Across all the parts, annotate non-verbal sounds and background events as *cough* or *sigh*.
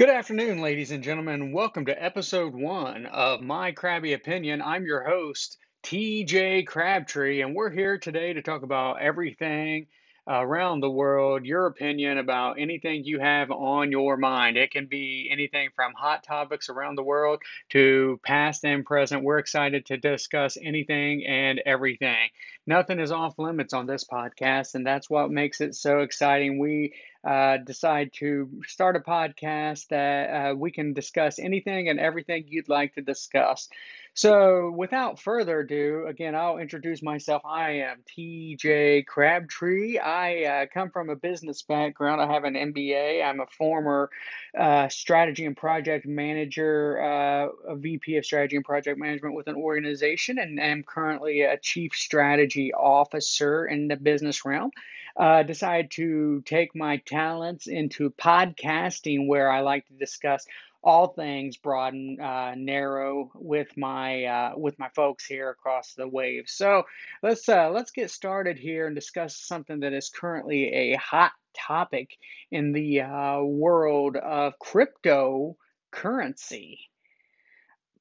Good afternoon, ladies and gentlemen. Welcome to episode one of My Crabby Opinion. I'm your host, TJ Crabtree, and we're here today to talk about everything around the world, your opinion about anything you have on your mind. It can be anything from hot topics around the world to past and present. We're excited to discuss anything and everything. Nothing is off limits on this podcast, and that's what makes it so exciting. We uh, decide to start a podcast that uh, we can discuss anything and everything you'd like to discuss. So, without further ado, again, I'll introduce myself. I am TJ Crabtree. I uh, come from a business background. I have an MBA. I'm a former uh, strategy and project manager, uh, a VP of strategy and project management with an organization, and am currently a chief strategy officer in the business realm uh, decided to take my talents into podcasting, where I like to discuss all things broad and uh, narrow with my uh, with my folks here across the waves. So let's uh, let's get started here and discuss something that is currently a hot topic in the uh, world of cryptocurrency.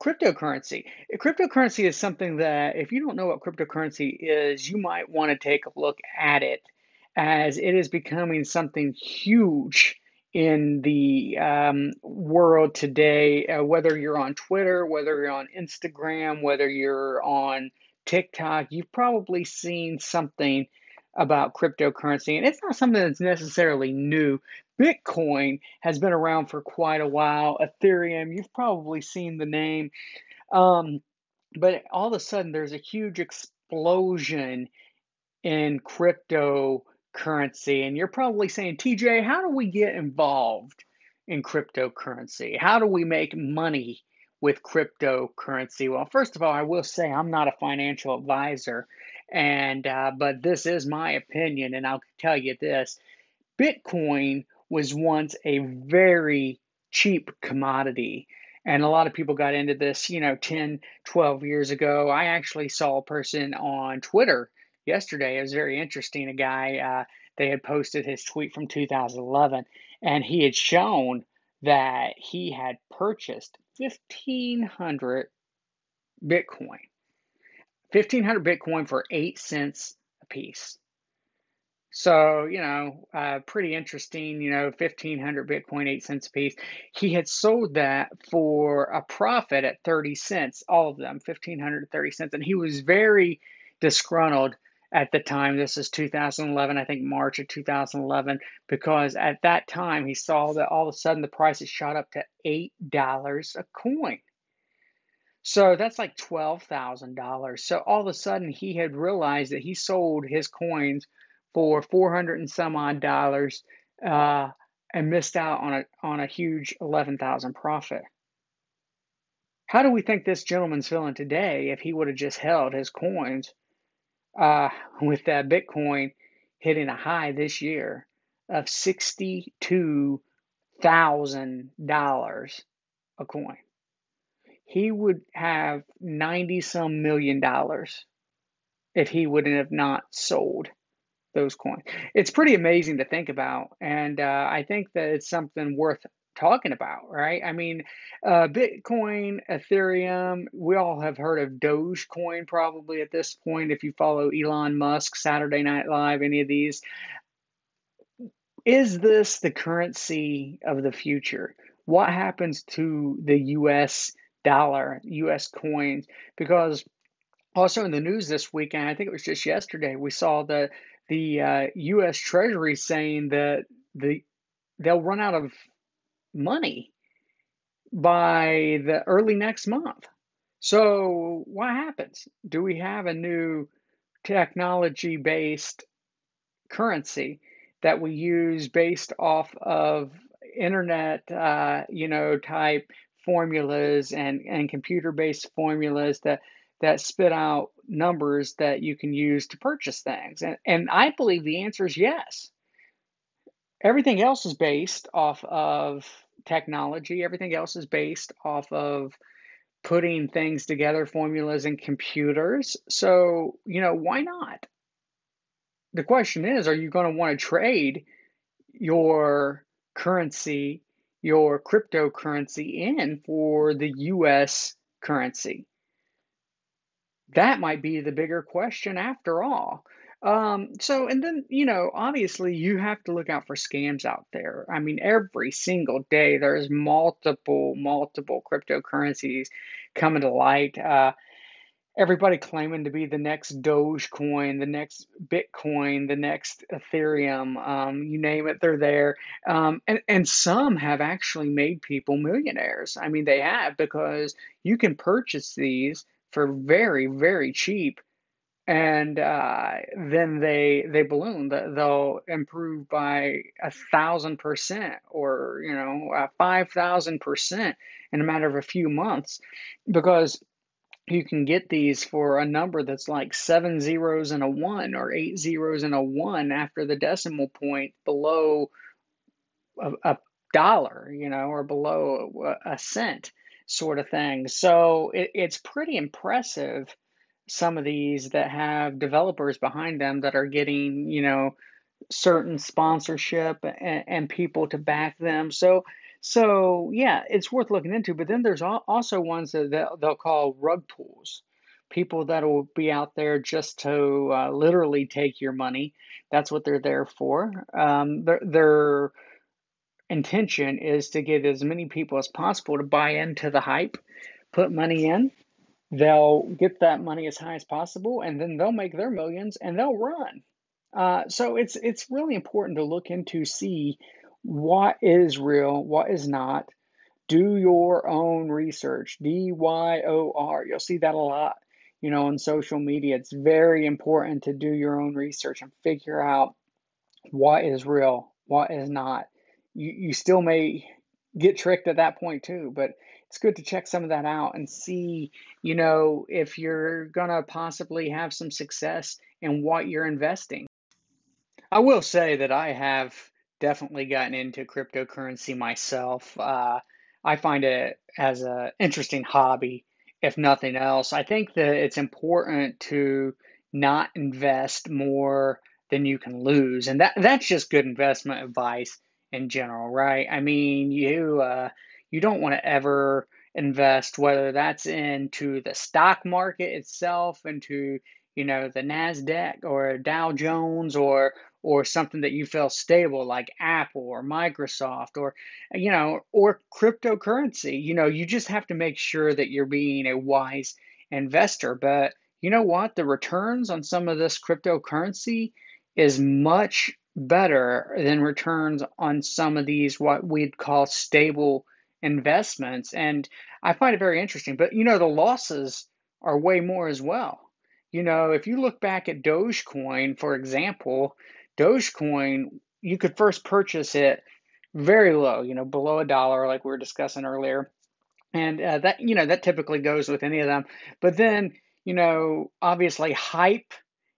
Cryptocurrency. Cryptocurrency is something that, if you don't know what cryptocurrency is, you might want to take a look at it as it is becoming something huge in the um, world today, uh, whether you're on Twitter, whether you're on Instagram, whether you're on TikTok, you've probably seen something about cryptocurrency. And it's not something that's necessarily new. Bitcoin has been around for quite a while. Ethereum, you've probably seen the name. Um, but all of a sudden, there's a huge explosion in crypto currency. And you're probably saying, TJ, how do we get involved in cryptocurrency? How do we make money with cryptocurrency? Well, first of all, I will say I'm not a financial advisor, and uh, but this is my opinion, and I'll tell you this: Bitcoin was once a very cheap commodity. And a lot of people got into this, you know, 10, 12 years ago. I actually saw a person on Twitter yesterday. It was very interesting. A guy, uh, they had posted his tweet from 2011, and he had shown that he had purchased 1,500 Bitcoin. 1,500 Bitcoin for 8 cents a piece. So, you know, uh, pretty interesting, you know, 1500 Bitcoin, 8 cents a piece. He had sold that for a profit at 30 cents, all of them, 1500 to 30 cents. And he was very disgruntled at the time. This is 2011, I think March of 2011, because at that time he saw that all of a sudden the price had shot up to $8 a coin. So that's like $12,000. So all of a sudden he had realized that he sold his coins for 400 and some odd dollars uh, and missed out on a, on a huge 11,000 profit. How do we think this gentleman's feeling today if he would have just held his coins uh, with that Bitcoin hitting a high this year of $62,000 a coin. He would have 90 some million dollars if he wouldn't have not sold those coins. It's pretty amazing to think about. And uh, I think that it's something worth talking about, right? I mean, uh, Bitcoin, Ethereum, we all have heard of Dogecoin probably at this point if you follow Elon Musk, Saturday Night Live, any of these. Is this the currency of the future? What happens to the US dollar, US coins? Because also in the news this weekend, I think it was just yesterday, we saw the the uh, U.S. Treasury saying that the they'll run out of money by the early next month. So, what happens? Do we have a new technology based currency that we use based off of internet, uh, you know, type formulas and, and computer based formulas that, that spit out numbers that you can use to purchase things? And, and I believe the answer is yes. Everything else is based off of technology. Everything else is based off of putting things together, formulas and computers. So, you know, why not? The question is, are you going to want to trade your currency your cryptocurrency in for the US currency? That might be the bigger question after all. Um, so, and then, you know, obviously you have to look out for scams out there. I mean, every single day there's multiple, multiple cryptocurrencies coming to light. Uh, everybody claiming to be the next Dogecoin, the next Bitcoin, the next Ethereum, um, you name it, they're there. Um, and, and some have actually made people millionaires. I mean, they have because you can purchase these for very, very cheap. And uh, then they they balloon. They'll improve by a thousand percent, or you know, five thousand percent in a matter of a few months, because you can get these for a number that's like seven zeros and a one or eight zeros and a one after the decimal point below a, a dollar, you know, or below a, a, cent sort of thing. So it, it's pretty impressive. Some of these that have developers behind them that are getting, you know, certain sponsorship and, and people to back them. So so yeah, it's worth looking into. But then there's also ones that they'll, they'll call rug pulls, people that will be out there just to uh, literally take your money. That's what they're there for. Um, their, their intention is to get as many people as possible to buy into the hype, put money in. They'll get that money as high as possible, and then they'll make their millions and they'll run. Uh, so it's it's really important to look into see what is real, what is not. Do your own research. D Y O R. You'll see that a lot, you know, on social media. It's very important to do your own research and figure out what is real, what is not. You, you still may get tricked at that point too, but it's good to check some of that out and see, you know, if you're going to possibly have some success in what you're investing. I will say that I have definitely gotten into cryptocurrency myself. Uh, I find it as an interesting hobby, if nothing else. I think that it's important to not invest more than you can lose, and that that's just good investment advice in general, right? I mean, you uh, you don't want to ever invest whether that's into the stock market itself, into you know the Nasdaq or Dow Jones or or something that you feel stable like Apple or Microsoft or you know or cryptocurrency. You know you just have to make sure that you're being a wise investor. But you know what? The returns on some of this cryptocurrency is much better than returns on some of these what we'd call stable investments and I find it very interesting but you know the losses are way more as well you know if you look back at Dogecoin for example Dogecoin, you could first purchase it very low, you know, below a dollar, like we were discussing earlier. And uh, that, you know, that typically goes with any of them. But then, you know, obviously hype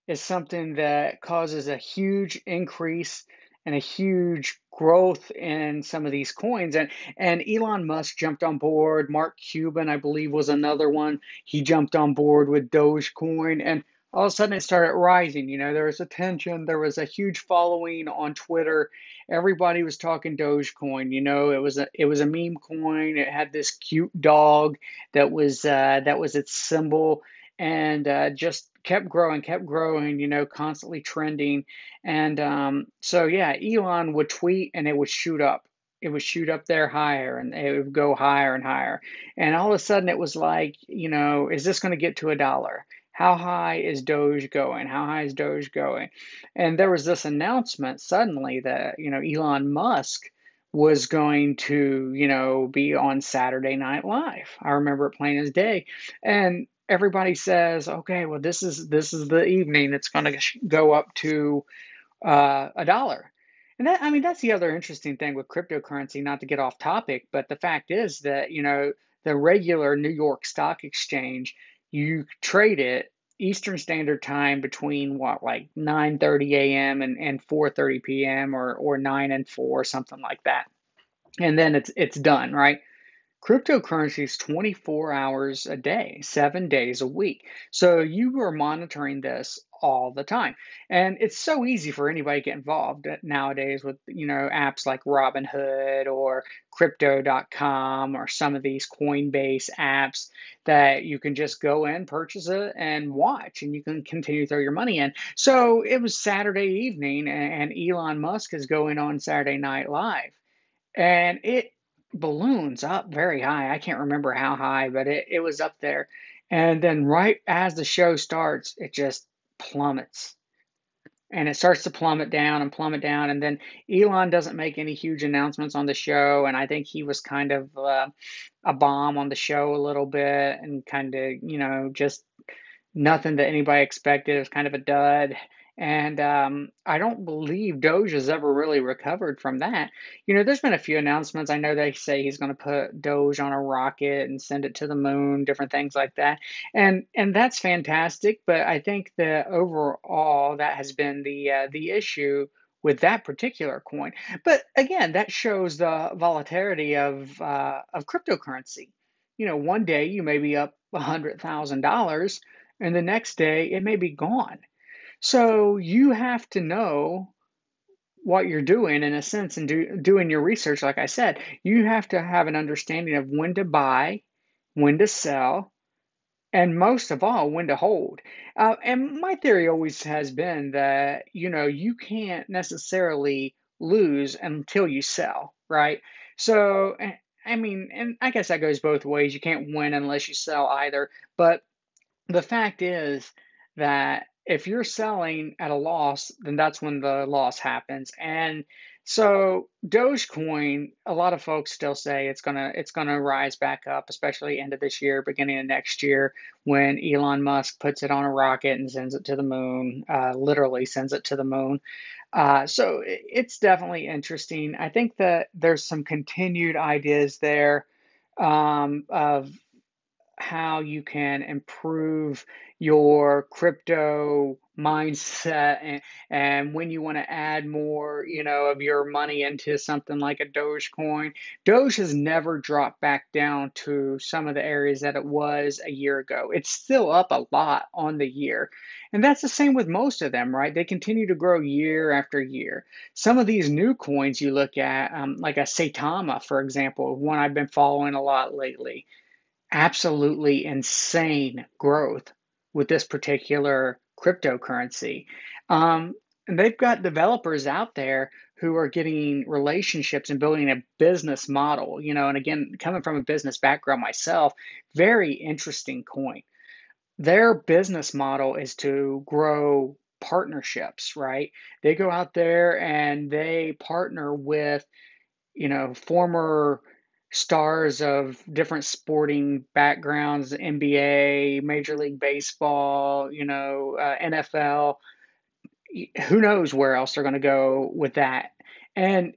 is something that causes a huge increase and a huge growth in some of these coins and and Elon Musk jumped on board Mark Cuban I believe was another one he jumped on board with Dogecoin and all of a sudden it started rising. You know, there was attention, there was a huge following on Twitter. Everybody was talking Dogecoin. You know, it was a it was a meme coin. It had this cute dog that was uh, that was its symbol, and uh, just kept growing, kept growing. You know, constantly trending, and um, so yeah, Elon would tweet and it would shoot up it would shoot up there higher and it would go higher and higher. And all of a sudden it was like, you know, is this going to get to a dollar? How high is Doge going? How high is Doge going? And there was this announcement suddenly that, you know, Elon Musk was going to, you know, be on Saturday Night Live. I remember it plain as day. And everybody says, okay, well, this is this is the evening it's going to go up to uh, a dollar. And that, I mean, that's the other interesting thing with cryptocurrency. Not to get off topic, but the fact is that you know the regular New York Stock Exchange you trade it Eastern Standard Time between what like 9:30 a.m. and, and 4:30 p.m. or or 9 and 4 something like that. And then it's it's done, right? Cryptocurrency is 24 hours a day, 7 days a week. So you are monitoring this all the time. And it's so easy for anybody to get involved uh, nowadays with, you know, apps like Robinhood or crypto.com or some of these Coinbase apps that you can just go in, purchase it, and watch, and you can continue to throw your money in. So it was Saturday evening, and Elon Musk is going on Saturday Night Live. And it balloons up very high. I can't remember how high, but it, it was up there. And then right as the show starts, it just plummets. And it starts to plummet down and plummet down. And then Elon doesn't make any huge announcements on the show. And I think he was kind of uh, a bomb on the show a little bit and kind of, you know, just nothing that anybody expected. It was kind of a dud. And um, I don't believe Doge has ever really recovered from that. You know, there's been a few announcements. I know they say he's going to put Doge on a rocket and send it to the moon, different things like that. And and that's fantastic. But I think that overall that has been the uh, the issue with that particular coin. But again, that shows the volatility of uh, of cryptocurrency. You know, one day you may be up a hundred thousand dollars, and the next day it may be gone. So you have to know what you're doing in a sense and do, doing your research, like I said. You have to have an understanding of when to buy, when to sell, and most of all, when to hold. Uh, and my theory always has been that, you know, you can't necessarily lose until you sell, right? So, eh, I mean, and I guess that goes both ways. You can't win unless you sell either. But the fact is that if you're selling at a loss, then that's when the loss happens. And so Dogecoin, a lot of folks still say it's gonna it's gonna rise back up, especially end of this year, beginning of next year, when Elon Musk puts it on a rocket and sends it to the moon, uh, literally sends it to the moon. Uh, so it's definitely interesting. I think that there's some continued ideas there um, of how you can improve your crypto mindset and, and when you want to add more you know of your money into something like a dogecoin. Doge has never dropped back down to some of the areas that it was a year ago. It's still up a lot on the year. And that's the same with most of them right? They continue to grow year after year. Some of these new coins you look at um, like a saitama for example one i've been following a lot lately absolutely insane growth with this particular cryptocurrency. Um, and they've got developers out there who are getting relationships and building a business model, you know, and again, coming from a business background myself, very interesting coin. Their business model is to grow partnerships, right? They go out there and they partner with, you know, former stars of different sporting backgrounds NBA, Major League Baseball, you know, uh, NFL. Who knows where else they're going to go with that? And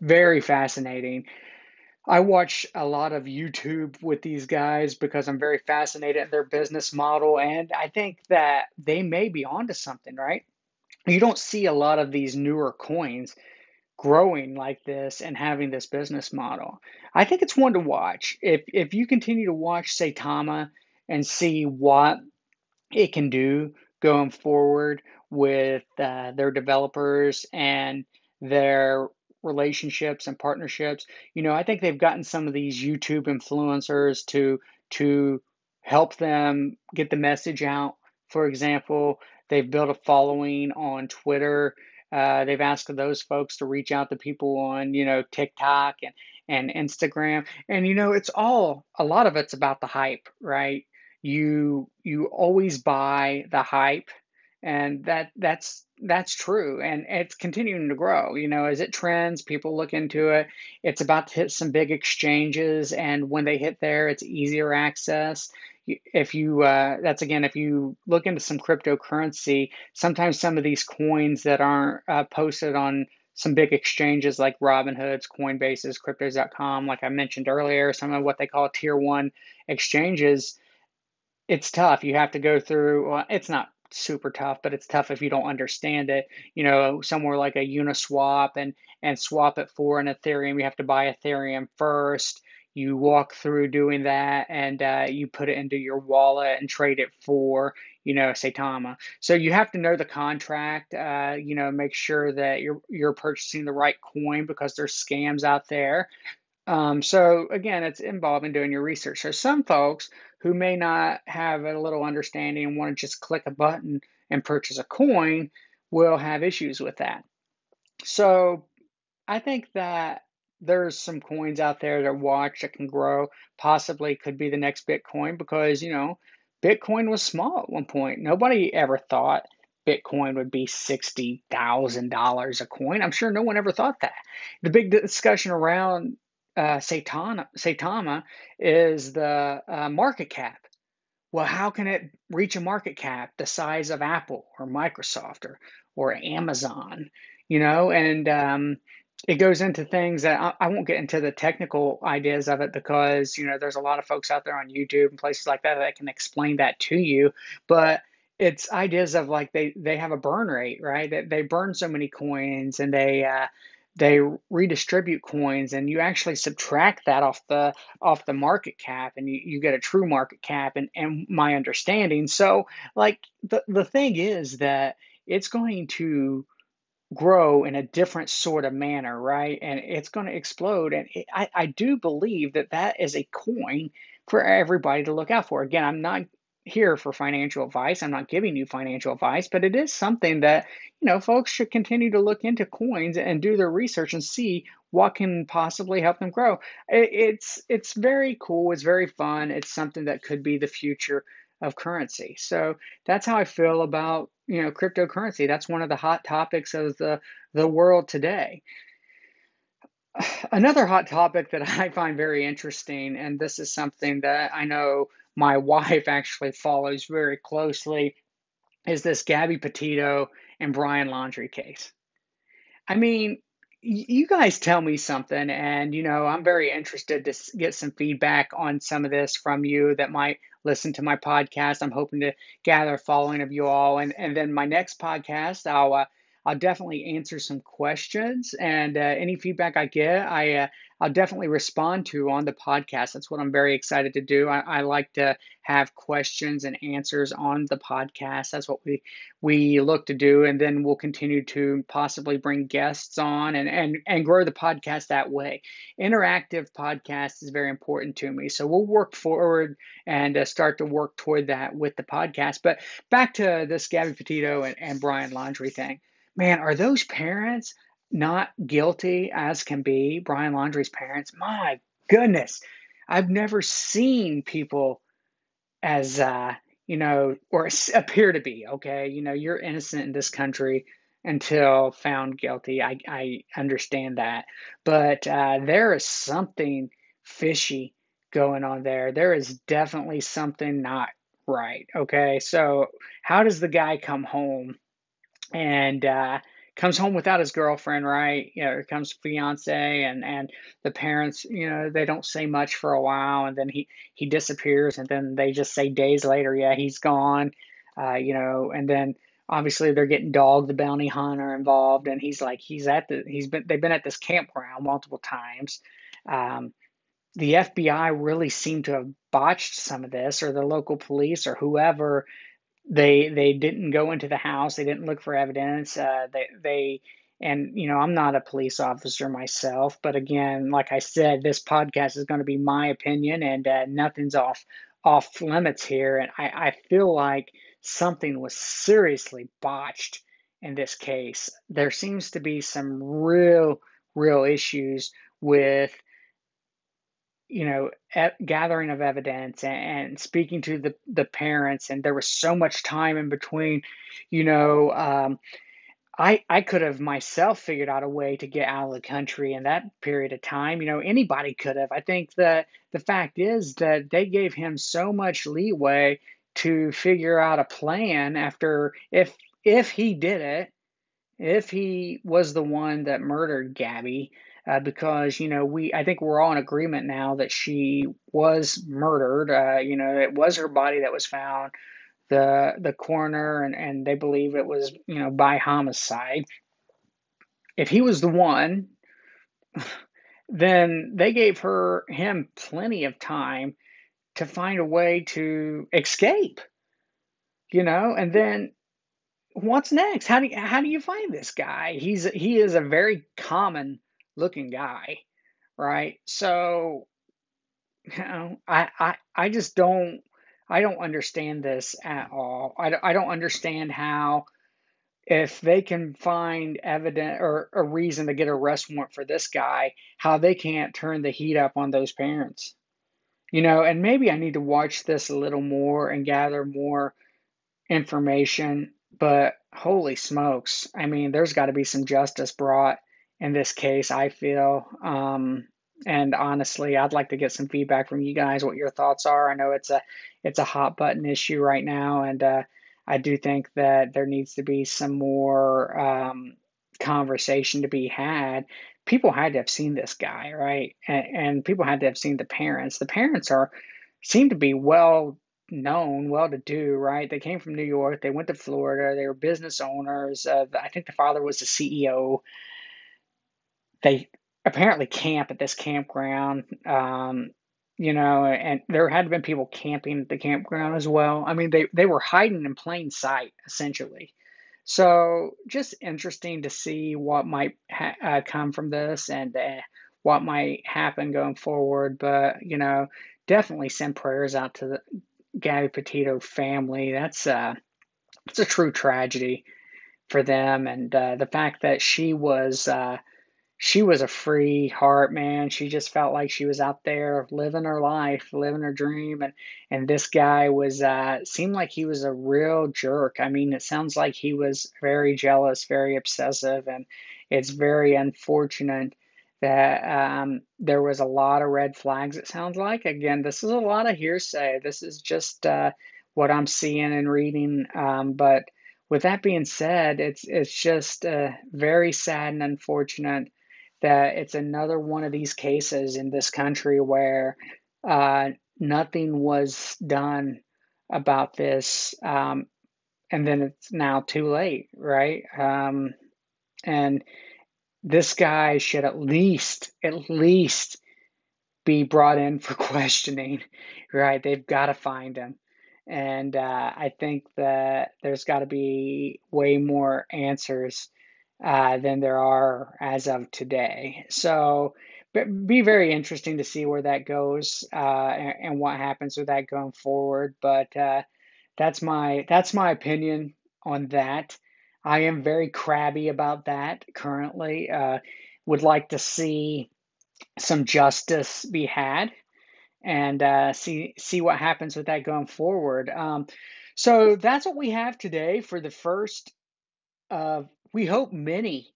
very fascinating. I watch a lot of YouTube with these guys because I'm very fascinated in their business model. And I think that they may be onto something, right? You don't see a lot of these newer coins growing like this and having this business model. I think it's one to watch. If if you continue to watch Saitama and see what it can do going forward with uh, their developers and their relationships and partnerships, you know, I think they've gotten some of these YouTube influencers to to help them get the message out. For example, they've built a following on Twitter uh, they've asked those folks to reach out to people on, you know, TikTok and, and Instagram. And, you know, it's all, a lot of it's about the hype, right? You, you always buy the hype and that that's that's true. And it's continuing to grow. You know as it trends people look into it. It's about to hit some big exchanges. And when they hit there it's easier access. If you uh, that's again if you look into some cryptocurrency sometimes some of these coins that aren't uh, posted on some big exchanges like robinhood's coinbases cryptos.com like i mentioned earlier some of what they call tier one exchanges it's tough. You have to go through well, it's not super tough but it's tough if you don't understand it you know somewhere like a uniswap and and swap it for an ethereum you have to buy ethereum first you walk through doing that and uh, you put it into your wallet and trade it for you know Saitama. So you have to know the contract. Uh, you know, make sure that you're you're purchasing the right coin because there's scams out there. Um, so again, it's involved in doing your research. So some folks who may not have a little understanding and want to just click a button and purchase a coin will have issues with that. So I think that there's some coins out there that watch that can grow, possibly could be the next Bitcoin because, you know, Bitcoin was small at one point. Nobody ever thought Bitcoin would be $60,000 a coin. I'm sure no one ever thought that. The big discussion around uh, Saitama, is the uh, market cap. Well, how can it reach a market cap the size of Apple or Microsoft or, or Amazon? You know, and um, it goes into things that I, I, won't get into the technical ideas of it because you know there's a lot of folks out there on YouTube and places like that that can explain that to you. But it's ideas of like they they have a burn rate, right? That they burn so many coins and they uh, they redistribute coins and you actually subtract that off the off the market cap and you, you get a true market cap and, and my understanding so like the, the thing is that it's going to grow in a different sort of manner, right? And it's going to explode. And it, I, I do believe that that is a coin for everybody to look out for. Again, I'm not here for financial advice. I'm not giving you financial advice, but it is something that, you know, folks should continue to look into coins and do their research and see what can possibly help them grow. It's it's very cool, it's very fun. It's something that could be the future of currency. So that's how I feel about you know cryptocurrency. That's one of the hot topics of the the world today. *sighs* Another hot topic that *laughs* I find very interesting, and this is something that I know my *laughs* wife actually follows very closely, is this Gabby Petito and Brian Laundrie case. I mean, you guys tell me something and you know i'm very interested to get some feedback on some of this from you that might listen to my podcast i'm hoping to gather a following of you all and and then my next podcast i'll uh, I'll definitely answer some questions and uh, any feedback I get, I uh, I'll definitely respond to on the podcast. That's what I'm very excited to do. I, I, like to have questions and answers on the podcast. That's what we we look to do, and then we'll continue to possibly bring guests on and and and grow the podcast that way. Interactive podcast is very important to me, so we'll work forward and uh, start to work toward that with the podcast. But back to this Gabby Petito and, and Brian Laundrie thing man, are those parents not guilty as can be? Brian Laundrie's parents, my goodness, I've never seen people as, uh, you know, or appear to be, okay? You know, you're innocent in this country until found guilty. I, I understand that. But uh, there is something fishy going on there. There is definitely something not right, okay? So, how does the guy come home and uh, comes home without his girlfriend, right? You know, comes fiance and and the parents, you know, they don't say much for a while, and then he he disappears, and then they just say days later, yeah, he's gone, uh, you know, and then obviously they're getting Dog the bounty hunter involved, and he's like he's at the he's been they've been at this campground multiple times. Um, the FBI really seemed to have botched some of this, or the local police, or whoever they they didn't go into the house. They didn't look for evidence. Uh, they they and you know I'm not a police officer myself, but again, like I said, this podcast is going to be my opinion, and uh, nothing's off off limits here. And I, I feel like something was seriously botched in this case. There seems to be some real real issues with you know gathering of evidence and, and, speaking to the the parents and there was so much time in between you know um, I, I could have myself figured out a way to get out of the country in that period of time. You know, anybody could have. I think that the fact is that they gave him so much leeway to figure out a plan after if if he did it, if he was the one that murdered Gabby, uh, because you know we I think we're all in agreement now that she was murdered. Uh, you know, it was her body that was found. The the coroner and and they believe it was you know by homicide. If he was the one, *sighs* then they gave her him plenty of time to find a way to escape, you know, and then what's next? How do you, how do you find this guy? He's he is a very common looking guy, right? So, you know, I I I just don't I don't understand this at all. I I don't understand how if they can find evidence or a reason to get a arrest warrant for this guy, how they can't turn the heat up on those parents. You know, and maybe I need to watch this a little more and gather more information, but holy smokes. I mean, there's got to be some justice brought in this case, I feel. Um, and honestly, I'd like to get some feedback from you guys what your thoughts are. I know it's a it's a hot button issue right now, and uh, I do think that there needs to be some more um, conversation to be had. People had to have seen this guy, right? And, and people had to have seen the parents. The parents are seem to be well known, well to do, right? They came from New York, they went to Florida, they were business owners. Uh, I think the father was the CEO. They apparently camp at this campground. Um, you know, and there had been people camping at the campground as well. I mean, they, they were hiding in plain sight, essentially. So, just interesting to see what might ha- uh, come from this and uh, what might happen going forward. But, you know, definitely send prayers out to the Gabby Petito family. That's, uh, it's a true tragedy for them. And uh, the fact that she was. She was a free heart, man. She just felt like she was out there living her life, living her dream, and and this guy was uh, seemed like he was a real jerk. I mean, it sounds like he was very jealous, very obsessive, and it's very unfortunate that um, there was a lot of red flags. It sounds like again, this is a lot of hearsay. This is just uh, what I'm seeing and reading, um, but. With that being said, it's it's just uh, very sad and unfortunate that it's another one of these cases in this country where uh, nothing was done about this, um, and then it's now too late, right? Um, and this guy should at least, at least be brought in for *laughs* questioning, right? They've got to find him. And uh, I think that there's got to be way more answers uh, than there are as of today. So, be very interesting to see where that goes uh, and, and, what happens with that going forward. But uh, that's my that's my opinion on that. I am very crabby about that currently. Uh, would like to see some justice be had and uh, see see what happens with that going forward. Um, so that's what we have today for the first of we hope many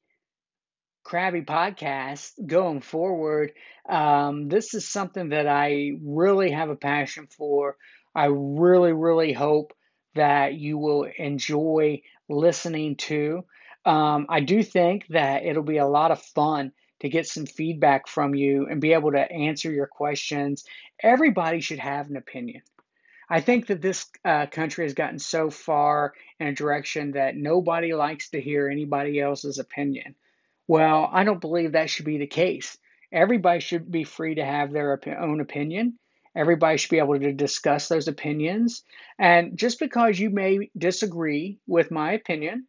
crabby podcasts going forward. Um, this is something that I really have a passion for. I really, really hope that you will enjoy listening to. Um, I do think that it'll be a lot of fun to get some feedback from you and be able to answer your questions. Everybody should have an opinion. I think that this uh, country has gotten so far in a direction that nobody likes to hear anybody else's opinion. Well, I don't believe that should be the case. Everybody should be free to have their own opinion. Everybody should be able to discuss those opinions. And just because you may disagree with my opinion,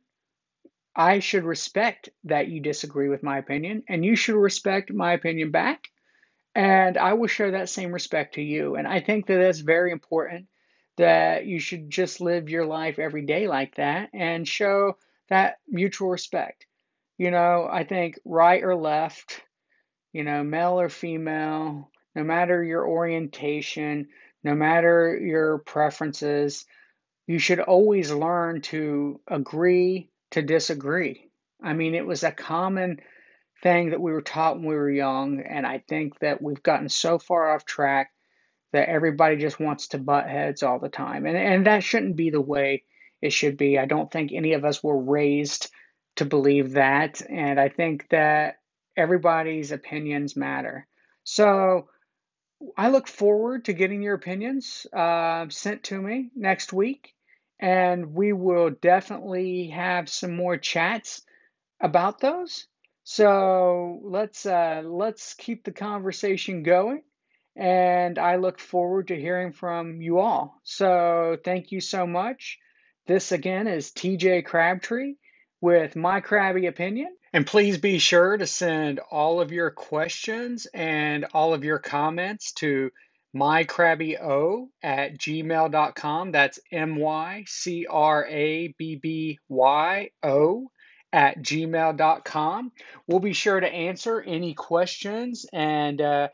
I should respect that you disagree with my opinion, and you should respect my opinion back. And I will show that same respect to you. And I think that that's very important that you should just live your life every day like that and show that mutual respect. You know, I think right or left, you know, male or female, no matter your orientation, no matter your preferences, you should always learn to agree to disagree. I mean, it was a common thing that we were taught when we were young. And I think that we've gotten so far off track that everybody just wants to butt heads all the time. And, and that shouldn't be the way it should be. I don't think any of us were raised to believe that. And I think that everybody's opinions matter. So I look forward to getting your opinions uh, sent to me next week. And we will definitely have some more chats about those. So let's uh, let's keep the conversation going, and I look forward to hearing from you all. So thank you so much. This again is TJ Crabtree with My Crabby Opinion. And please be sure to send all of your questions and all of your comments to mycrabbyo at gmail.com. That's M Y C R A B B Y O at gmail.com. We'll be sure to answer any questions and uh,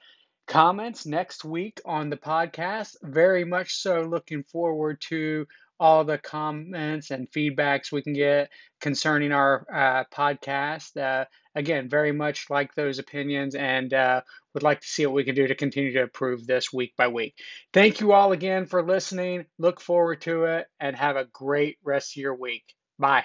comments next week on the podcast. Very much so looking forward to all the comments and feedbacks we can get concerning our uh, podcast. Uh, again, very much like those opinions and uh, would like to see what we can do to continue to improve this week by week. Thank you all again for listening. Look forward to it and have a great rest of your week. Bye.